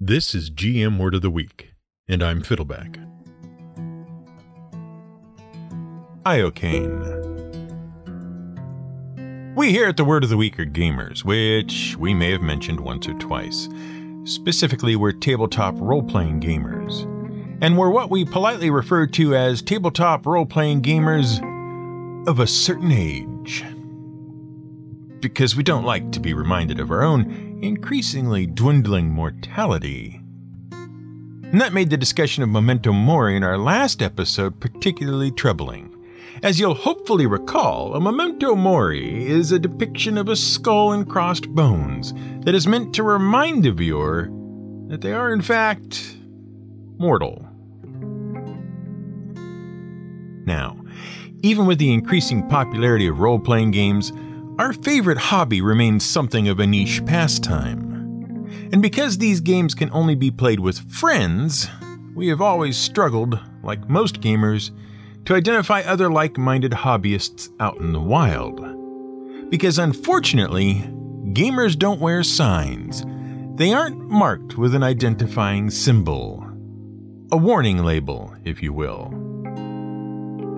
This is GM Word of the Week, and I'm Fiddleback. Iocane. We here at the Word of the Week are gamers, which we may have mentioned once or twice. Specifically, we're tabletop role playing gamers. And we're what we politely refer to as tabletop role playing gamers of a certain age. Because we don't like to be reminded of our own increasingly dwindling mortality. And that made the discussion of Memento Mori in our last episode particularly troubling. As you'll hopefully recall, a memento mori is a depiction of a skull and crossed bones that is meant to remind the viewer that they are, in fact, mortal. Now, even with the increasing popularity of role playing games, our favorite hobby remains something of a niche pastime. And because these games can only be played with friends, we have always struggled, like most gamers, to identify other like minded hobbyists out in the wild. Because unfortunately, gamers don't wear signs. They aren't marked with an identifying symbol. A warning label, if you will.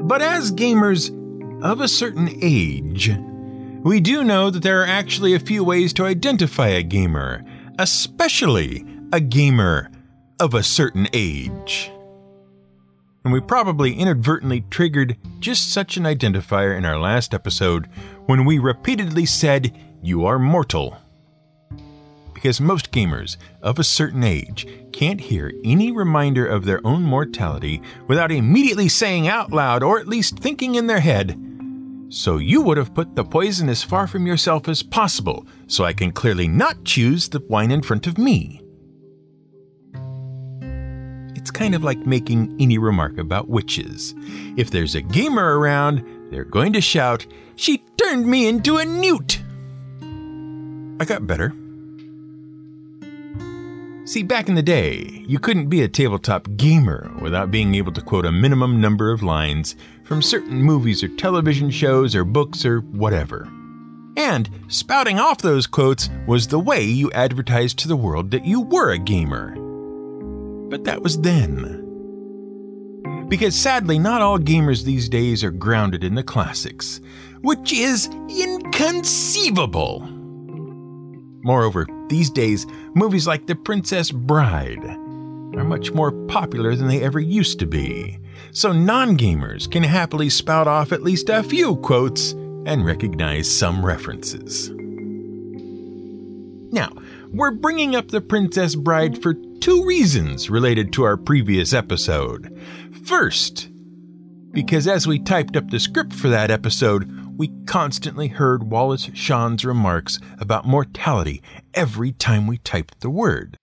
But as gamers of a certain age, we do know that there are actually a few ways to identify a gamer, especially a gamer of a certain age and we probably inadvertently triggered just such an identifier in our last episode when we repeatedly said, You are mortal. Because most gamers of a certain age can't hear any reminder of their own mortality without immediately saying out loud, or at least thinking in their head, So you would have put the poison as far from yourself as possible, so I can clearly not choose the wine in front of me. It's kind of like making any remark about witches. If there's a gamer around, they're going to shout, She turned me into a newt! I got better. See, back in the day, you couldn't be a tabletop gamer without being able to quote a minimum number of lines from certain movies or television shows or books or whatever. And spouting off those quotes was the way you advertised to the world that you were a gamer. But that was then. Because sadly, not all gamers these days are grounded in the classics, which is inconceivable. Moreover, these days, movies like The Princess Bride are much more popular than they ever used to be, so non gamers can happily spout off at least a few quotes and recognize some references. Now, we're bringing up The Princess Bride for two reasons related to our previous episode. First, because as we typed up the script for that episode, we constantly heard Wallace Shawn's remarks about mortality every time we typed the word.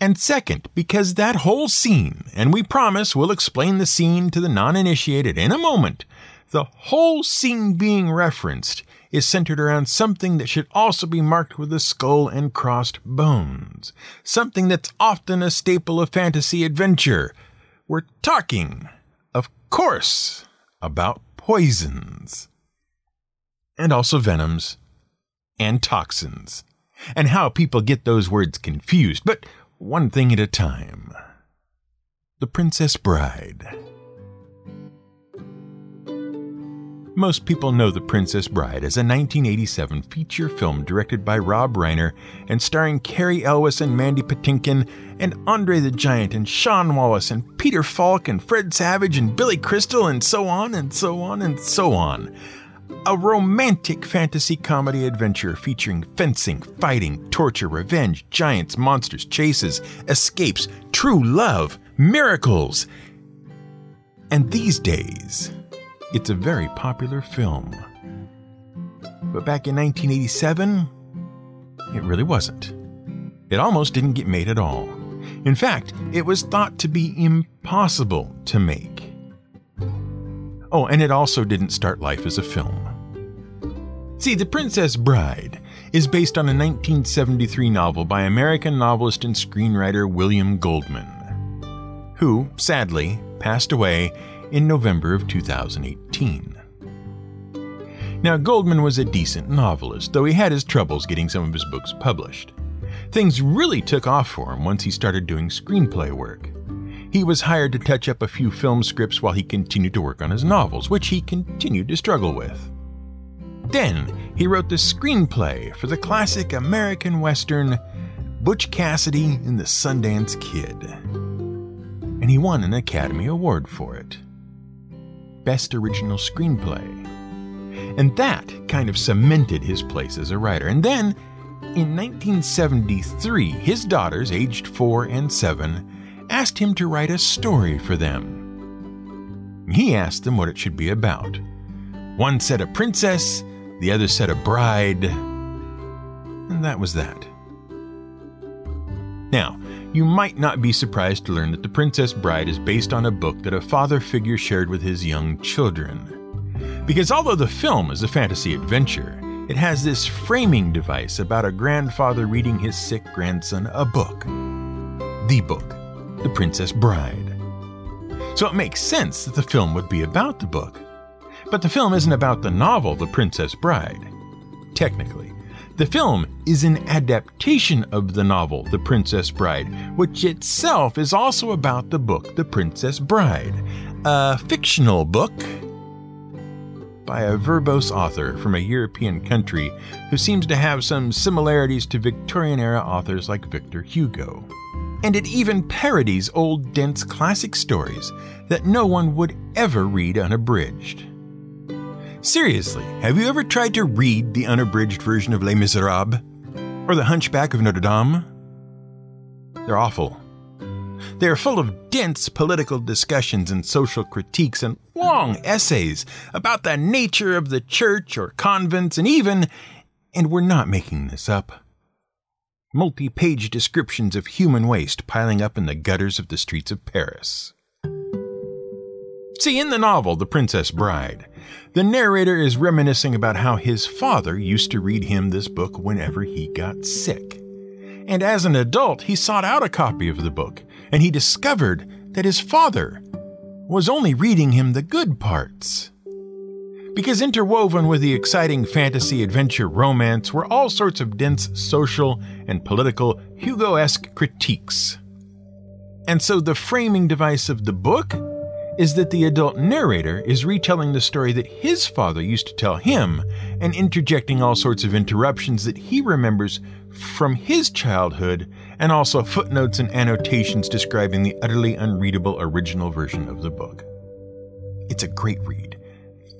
And second, because that whole scene, and we promise we'll explain the scene to the non initiated in a moment, the whole scene being referenced is centered around something that should also be marked with a skull and crossed bones. Something that's often a staple of fantasy adventure. We're talking, of course, about poisons. And also venoms. And toxins. And how people get those words confused, but one thing at a time. The Princess Bride. Most people know The Princess Bride as a 1987 feature film directed by Rob Reiner and starring Cary Elwes and Mandy Patinkin and Andre the Giant and Sean Wallace and Peter Falk and Fred Savage and Billy Crystal and so on and so on and so on. A romantic fantasy comedy adventure featuring fencing, fighting, torture, revenge, giants, monsters, chases, escapes, true love, miracles. And these days, it's a very popular film. But back in 1987, it really wasn't. It almost didn't get made at all. In fact, it was thought to be impossible to make. Oh, and it also didn't start life as a film. See, The Princess Bride is based on a 1973 novel by American novelist and screenwriter William Goldman, who, sadly, passed away in November of 2018. Now, Goldman was a decent novelist, though he had his troubles getting some of his books published. Things really took off for him once he started doing screenplay work. He was hired to touch up a few film scripts while he continued to work on his novels, which he continued to struggle with. Then he wrote the screenplay for the classic American Western Butch Cassidy and the Sundance Kid. And he won an Academy Award for it Best Original Screenplay. And that kind of cemented his place as a writer. And then, in 1973, his daughters, aged four and seven, asked him to write a story for them. He asked them what it should be about. One said a princess, the other said a bride, and that was that. Now, you might not be surprised to learn that The Princess Bride is based on a book that a father figure shared with his young children. Because although the film is a fantasy adventure, it has this framing device about a grandfather reading his sick grandson a book. The book the Princess Bride. So it makes sense that the film would be about the book. But the film isn't about the novel The Princess Bride. Technically, the film is an adaptation of the novel The Princess Bride, which itself is also about the book The Princess Bride, a fictional book by a verbose author from a European country who seems to have some similarities to Victorian era authors like Victor Hugo and it even parodies old, dense classic stories that no one would ever read unabridged. Seriously, have you ever tried to read the unabridged version of Les Miserables? Or The Hunchback of Notre Dame? They're awful. They are full of dense political discussions and social critiques and long essays about the nature of the church or convents and even, and we're not making this up, multi page descriptions of human waste piling up in the gutters of the streets of Paris. See, in the novel, The Princess Bride, the narrator is reminiscing about how his father used to read him this book whenever he got sick. And as an adult, he sought out a copy of the book, and he discovered that his father was only reading him the good parts because interwoven with the exciting fantasy adventure romance were all sorts of dense social and political Hugo esque critiques. And so the framing device of the book is that the adult narrator is retelling the story that his father used to tell him and interjecting all sorts of interruptions that he remembers from his childhood and also footnotes and annotations describing the utterly unreadable original version of the book. It's a great read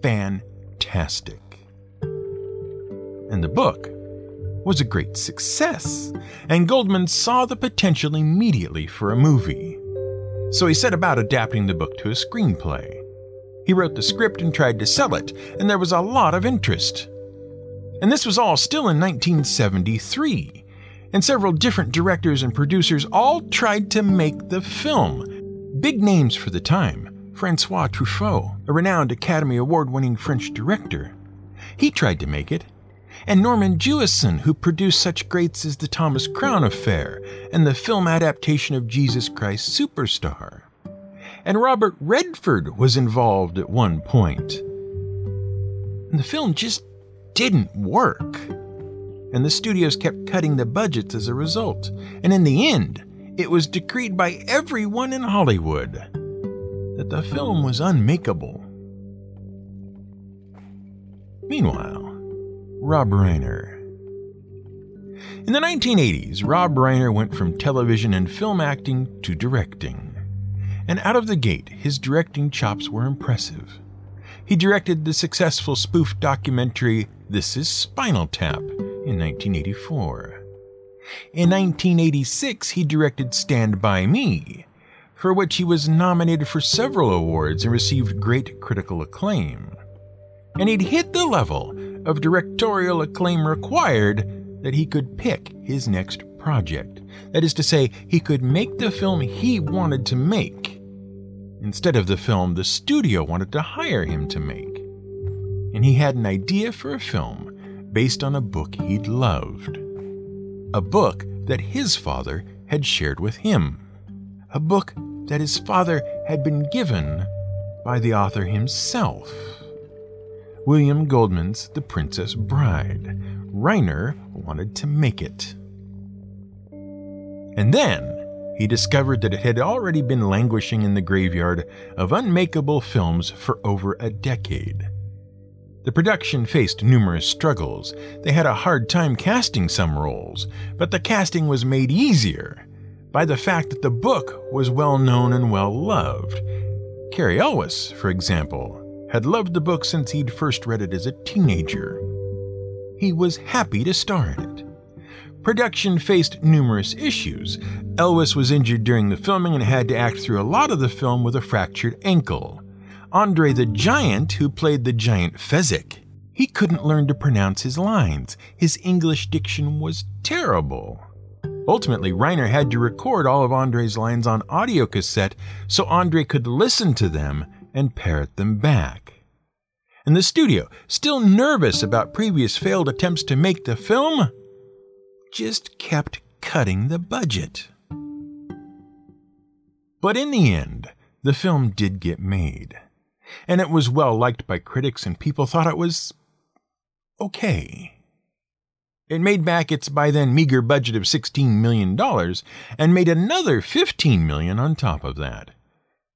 fantastic. And the book was a great success, and Goldman saw the potential immediately for a movie. So he set about adapting the book to a screenplay. He wrote the script and tried to sell it, and there was a lot of interest. And this was all still in 1973, and several different directors and producers all tried to make the film. Big names for the time Francois Truffaut, a renowned Academy Award winning French director. He tried to make it. And Norman Jewison, who produced such greats as The Thomas Crown Affair and the film adaptation of Jesus Christ Superstar. And Robert Redford was involved at one point. And the film just didn't work. And the studios kept cutting the budgets as a result. And in the end, it was decreed by everyone in Hollywood that the film was unmakeable. Meanwhile, Rob Reiner. In the 1980s, Rob Reiner went from television and film acting to directing. And out of the gate, his directing chops were impressive. He directed the successful spoof documentary This Is Spinal Tap in 1984. In 1986, he directed Stand By Me, for which he was nominated for several awards and received great critical acclaim. And he'd hit the level of directorial acclaim required that he could pick his next project. That is to say, he could make the film he wanted to make instead of the film the studio wanted to hire him to make. And he had an idea for a film based on a book he'd loved. A book that his father had shared with him. A book that his father had been given by the author himself. William Goldman's The Princess Bride. Reiner wanted to make it. And then he discovered that it had already been languishing in the graveyard of unmakeable films for over a decade. The production faced numerous struggles. They had a hard time casting some roles, but the casting was made easier by the fact that the book was well known and well loved. Cary Elwes, for example, had loved the book since he'd first read it as a teenager. He was happy to star in it. Production faced numerous issues. Elwes was injured during the filming and had to act through a lot of the film with a fractured ankle. Andre the Giant, who played the giant Fezzik, he couldn't learn to pronounce his lines. His English diction was terrible. Ultimately, Reiner had to record all of Andre's lines on audio cassette so Andre could listen to them and parrot them back. And the studio, still nervous about previous failed attempts to make the film, just kept cutting the budget. But in the end, the film did get made, and it was well liked by critics, and people thought it was okay. It made back its by then meager budget of $16 million and made another 15 million on top of that.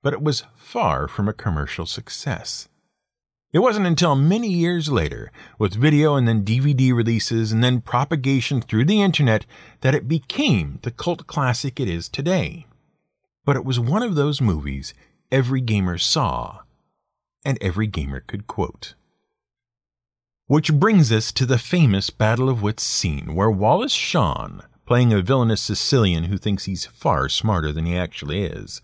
But it was far from a commercial success. It wasn't until many years later, with video and then DVD releases and then propagation through the internet, that it became the cult classic it is today. But it was one of those movies every gamer saw and every gamer could quote. Which brings us to the famous Battle of Wits scene where Wallace Shawn, playing a villainous Sicilian who thinks he's far smarter than he actually is,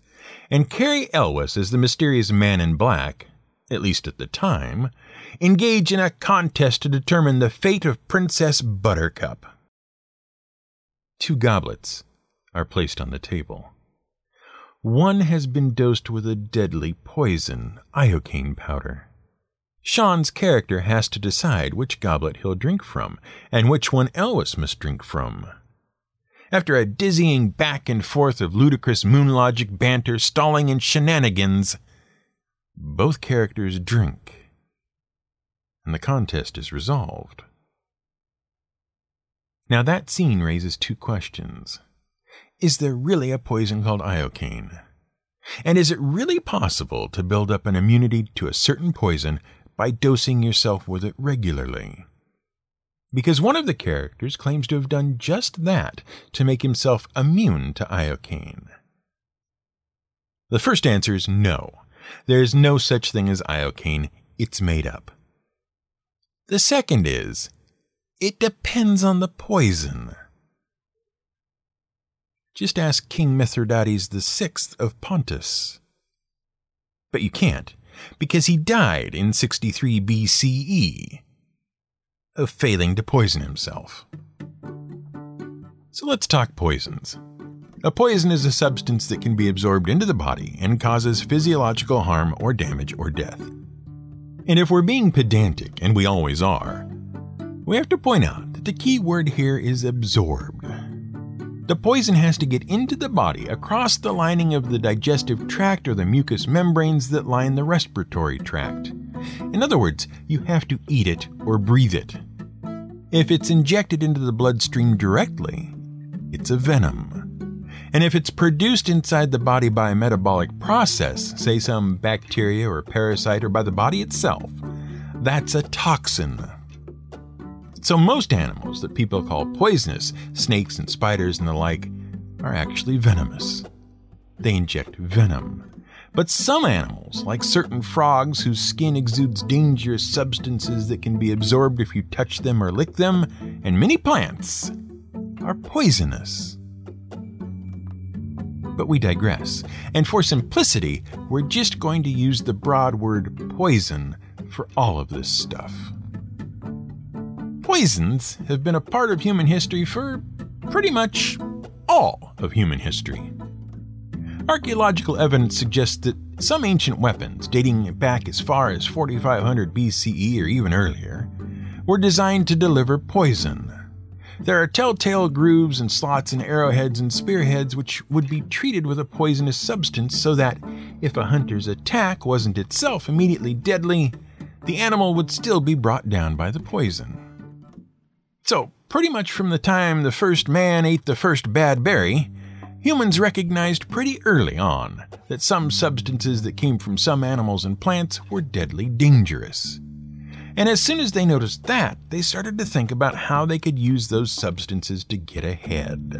and Cary Elwes as the mysterious man in black, at least at the time, engage in a contest to determine the fate of Princess Buttercup. Two goblets are placed on the table. One has been dosed with a deadly poison, iocane powder. Shawn's character has to decide which goblet he'll drink from, and which one Elwes must drink from. After a dizzying back and forth of ludicrous moon logic banter, stalling, and shenanigans, both characters drink, and the contest is resolved. Now, that scene raises two questions. Is there really a poison called iocane? And is it really possible to build up an immunity to a certain poison by dosing yourself with it regularly? Because one of the characters claims to have done just that to make himself immune to iocane. The first answer is no. There is no such thing as iocane, it's made up. The second is, it depends on the poison. Just ask King Mithridates VI of Pontus. But you can't, because he died in 63 BCE of failing to poison himself. So let's talk poisons. A poison is a substance that can be absorbed into the body and causes physiological harm or damage or death. And if we're being pedantic, and we always are, we have to point out that the key word here is absorbed. The poison has to get into the body across the lining of the digestive tract or the mucous membranes that line the respiratory tract. In other words, you have to eat it or breathe it. If it's injected into the bloodstream directly, it's a venom. And if it's produced inside the body by a metabolic process, say some bacteria or parasite, or by the body itself, that's a toxin. So, most animals that people call poisonous, snakes and spiders and the like, are actually venomous. They inject venom. But some animals, like certain frogs whose skin exudes dangerous substances that can be absorbed if you touch them or lick them, and many plants, are poisonous. But we digress, and for simplicity, we're just going to use the broad word poison for all of this stuff. Poisons have been a part of human history for pretty much all of human history. Archaeological evidence suggests that some ancient weapons, dating back as far as 4500 BCE or even earlier, were designed to deliver poison there are telltale grooves and slots in arrowheads and spearheads which would be treated with a poisonous substance so that, if a hunter's attack wasn't itself immediately deadly, the animal would still be brought down by the poison. So, pretty much from the time the first man ate the first bad berry, humans recognized pretty early on that some substances that came from some animals and plants were deadly dangerous. And as soon as they noticed that, they started to think about how they could use those substances to get ahead.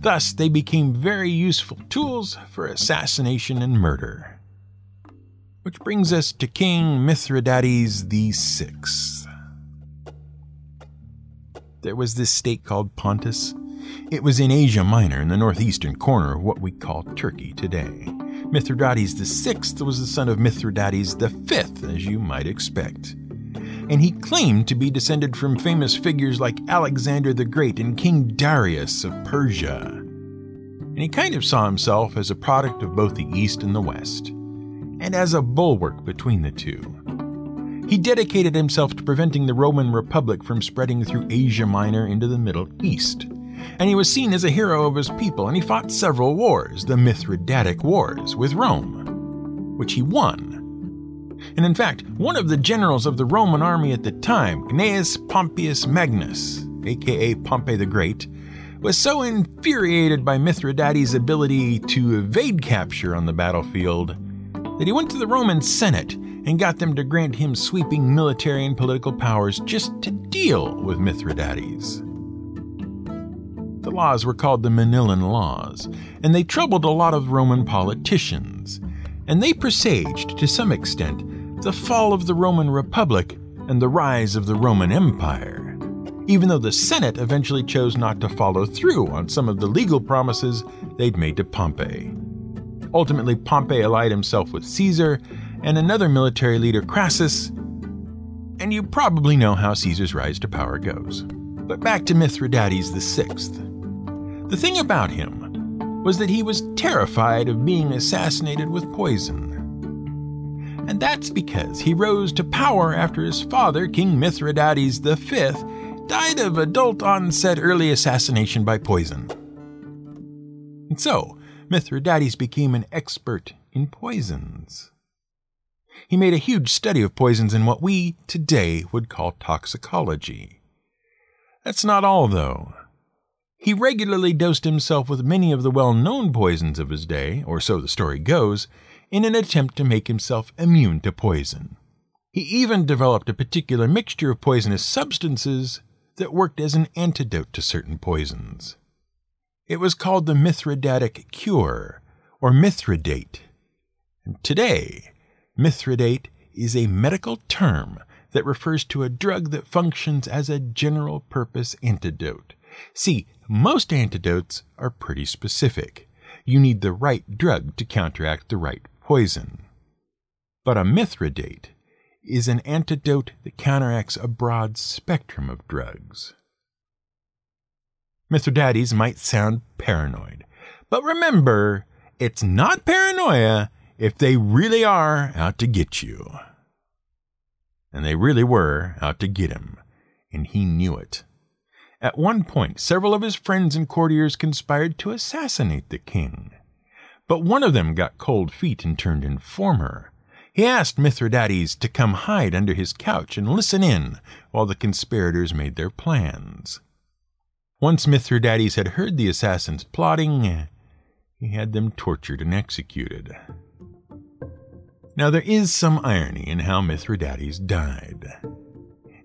Thus, they became very useful tools for assassination and murder. Which brings us to King Mithridates VI. There was this state called Pontus. It was in Asia Minor in the northeastern corner of what we call Turkey today. Mithridates VI was the son of Mithridates V, as you might expect. And he claimed to be descended from famous figures like Alexander the Great and King Darius of Persia. And he kind of saw himself as a product of both the East and the West and as a bulwark between the two. He dedicated himself to preventing the Roman Republic from spreading through Asia Minor into the Middle East. And he was seen as a hero of his people, and he fought several wars, the Mithridatic Wars, with Rome, which he won. And in fact, one of the generals of the Roman army at the time, Gnaeus Pompeius Magnus, aka Pompey the Great, was so infuriated by Mithridates' ability to evade capture on the battlefield that he went to the Roman Senate and got them to grant him sweeping military and political powers just to deal with Mithridates. The laws were called the Manilian Laws, and they troubled a lot of Roman politicians, and they presaged, to some extent, the fall of the Roman Republic and the rise of the Roman Empire, even though the Senate eventually chose not to follow through on some of the legal promises they'd made to Pompey. Ultimately, Pompey allied himself with Caesar and another military leader, Crassus, and you probably know how Caesar's rise to power goes. But back to Mithridates VI. The thing about him was that he was terrified of being assassinated with poison. And that's because he rose to power after his father, King Mithridates V, died of adult onset early assassination by poison. And so, Mithridates became an expert in poisons. He made a huge study of poisons in what we today would call toxicology. That's not all, though. He regularly dosed himself with many of the well known poisons of his day, or so the story goes, in an attempt to make himself immune to poison. He even developed a particular mixture of poisonous substances that worked as an antidote to certain poisons. It was called the Mithridatic cure, or Mithridate. And today, Mithridate is a medical term that refers to a drug that functions as a general purpose antidote. See, most antidotes are pretty specific. You need the right drug to counteract the right poison. But a Mithridate is an antidote that counteracts a broad spectrum of drugs. Mithridates might sound paranoid. But remember, it's not paranoia if they really are out to get you. And they really were out to get him, and he knew it. At one point, several of his friends and courtiers conspired to assassinate the king. But one of them got cold feet and turned informer. He asked Mithridates to come hide under his couch and listen in while the conspirators made their plans. Once Mithridates had heard the assassins plotting, he had them tortured and executed. Now, there is some irony in how Mithridates died.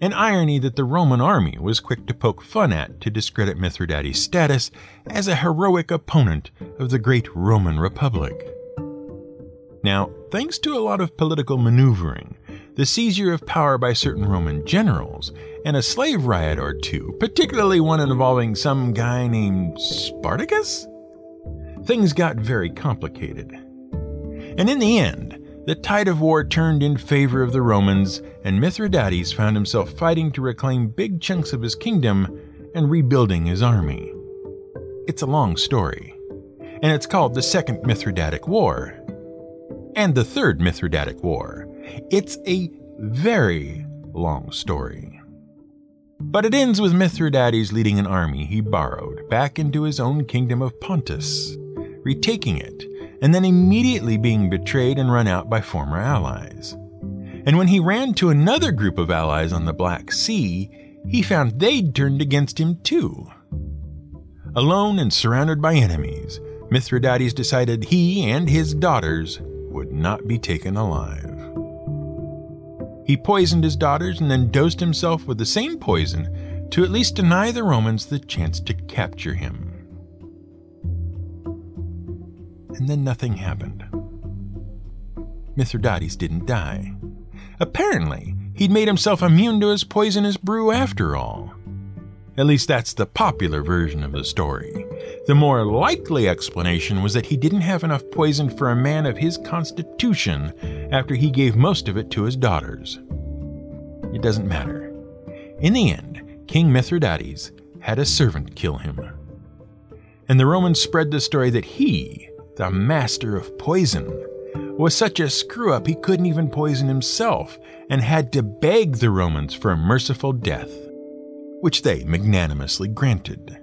An irony that the Roman army was quick to poke fun at to discredit Mithridates' status as a heroic opponent of the great Roman Republic. Now, thanks to a lot of political maneuvering, the seizure of power by certain Roman generals, and a slave riot or two, particularly one involving some guy named Spartacus, things got very complicated. And in the end, the tide of war turned in favor of the Romans, and Mithridates found himself fighting to reclaim big chunks of his kingdom and rebuilding his army. It's a long story, and it's called the Second Mithridatic War and the Third Mithridatic War. It's a very long story. But it ends with Mithridates leading an army he borrowed back into his own kingdom of Pontus, retaking it, and then immediately being betrayed and run out by former allies. And when he ran to another group of allies on the Black Sea, he found they'd turned against him too. Alone and surrounded by enemies, Mithridates decided he and his daughters would not be taken alive. He poisoned his daughters and then dosed himself with the same poison to at least deny the Romans the chance to capture him. And then nothing happened. Mithridates didn't die. Apparently, he'd made himself immune to his poisonous brew after all. At least that's the popular version of the story. The more likely explanation was that he didn't have enough poison for a man of his constitution after he gave most of it to his daughters. It doesn't matter. In the end, King Mithridates had a servant kill him. And the Romans spread the story that he, the master of poison, was such a screw up he couldn't even poison himself and had to beg the Romans for a merciful death, which they magnanimously granted.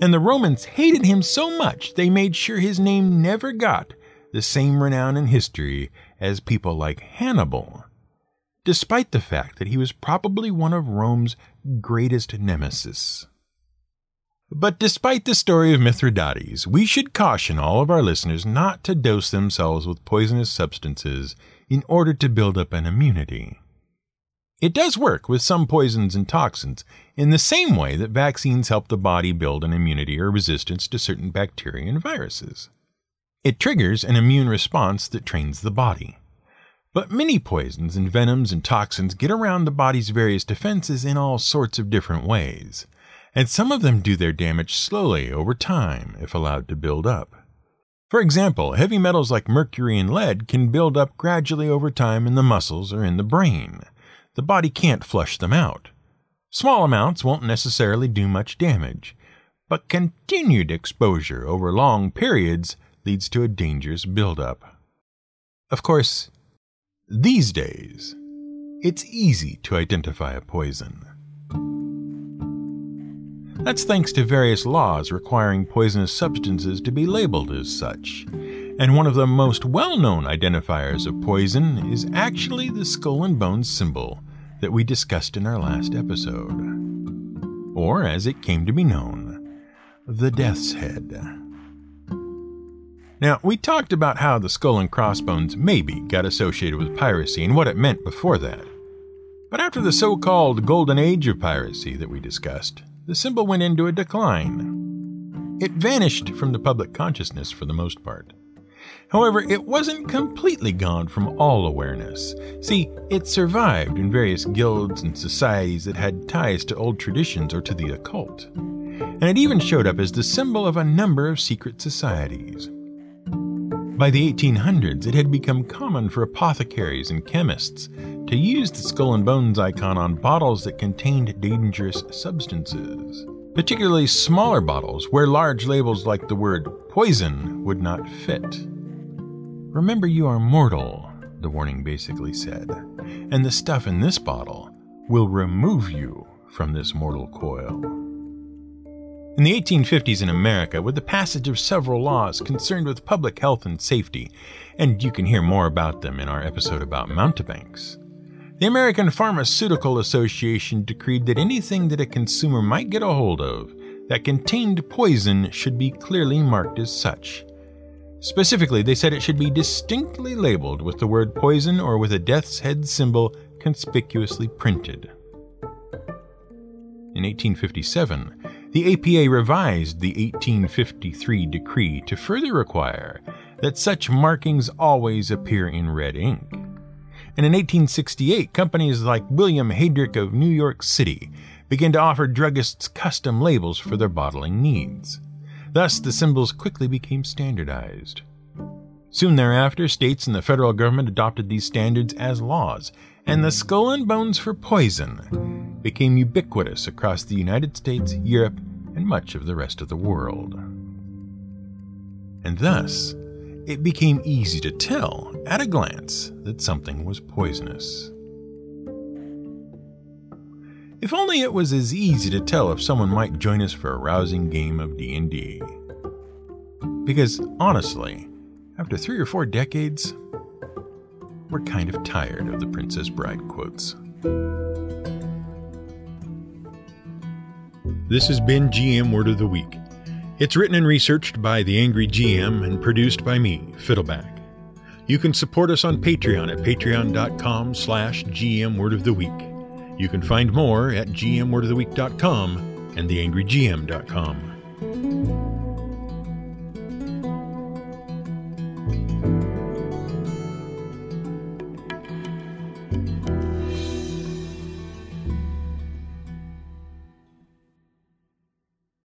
And the Romans hated him so much they made sure his name never got the same renown in history as people like Hannibal, despite the fact that he was probably one of Rome's greatest nemesis. But despite the story of Mithridates, we should caution all of our listeners not to dose themselves with poisonous substances in order to build up an immunity. It does work with some poisons and toxins in the same way that vaccines help the body build an immunity or resistance to certain bacteria and viruses. It triggers an immune response that trains the body. But many poisons and venoms and toxins get around the body's various defenses in all sorts of different ways and some of them do their damage slowly over time if allowed to build up. For example, heavy metals like mercury and lead can build up gradually over time in the muscles or in the brain. The body can't flush them out. Small amounts won't necessarily do much damage, but continued exposure over long periods leads to a dangerous buildup. Of course, these days, it's easy to identify a poison. That's thanks to various laws requiring poisonous substances to be labeled as such. And one of the most well known identifiers of poison is actually the skull and bones symbol that we discussed in our last episode. Or, as it came to be known, the Death's Head. Now, we talked about how the skull and crossbones maybe got associated with piracy and what it meant before that. But after the so called Golden Age of piracy that we discussed, the symbol went into a decline. It vanished from the public consciousness for the most part. However, it wasn't completely gone from all awareness. See, it survived in various guilds and societies that had ties to old traditions or to the occult. And it even showed up as the symbol of a number of secret societies. By the 1800s, it had become common for apothecaries and chemists to use the skull and bones icon on bottles that contained dangerous substances, particularly smaller bottles where large labels like the word poison would not fit. Remember, you are mortal, the warning basically said, and the stuff in this bottle will remove you from this mortal coil. In the 1850s in America, with the passage of several laws concerned with public health and safety, and you can hear more about them in our episode about mountebanks, the American Pharmaceutical Association decreed that anything that a consumer might get a hold of that contained poison should be clearly marked as such. Specifically, they said it should be distinctly labeled with the word poison or with a death's head symbol conspicuously printed. In 1857, the APA revised the 1853 decree to further require that such markings always appear in red ink. And in 1868, companies like William Heydrich of New York City began to offer druggists custom labels for their bottling needs. Thus, the symbols quickly became standardized. Soon thereafter, states and the federal government adopted these standards as laws, and the skull and bones for poison became ubiquitous across the United States, Europe, and much of the rest of the world. And thus, it became easy to tell at a glance that something was poisonous. If only it was as easy to tell if someone might join us for a rousing game of D&D. Because honestly, after 3 or 4 decades, we're kind of tired of the Princess Bride quotes. This has been GM Word of the Week. It's written and researched by the Angry GM and produced by me, Fiddleback. You can support us on Patreon at patreon.com slash gmwordoftheweek. You can find more at gmwordoftheweek.com and theangrygm.com.